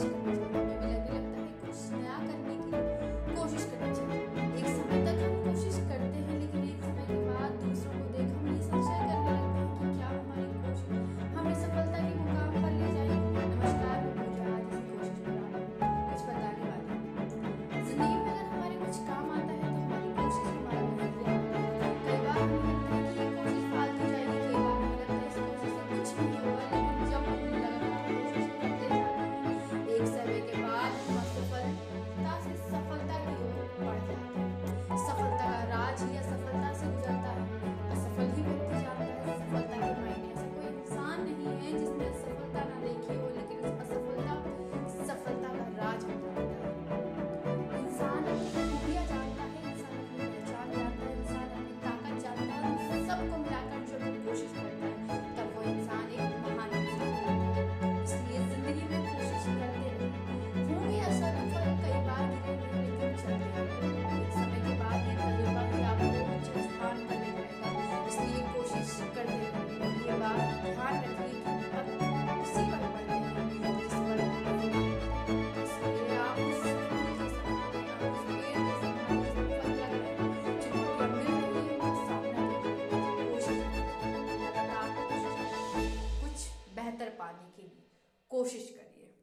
Thank you. पाने के लिए। कोशिश करिए।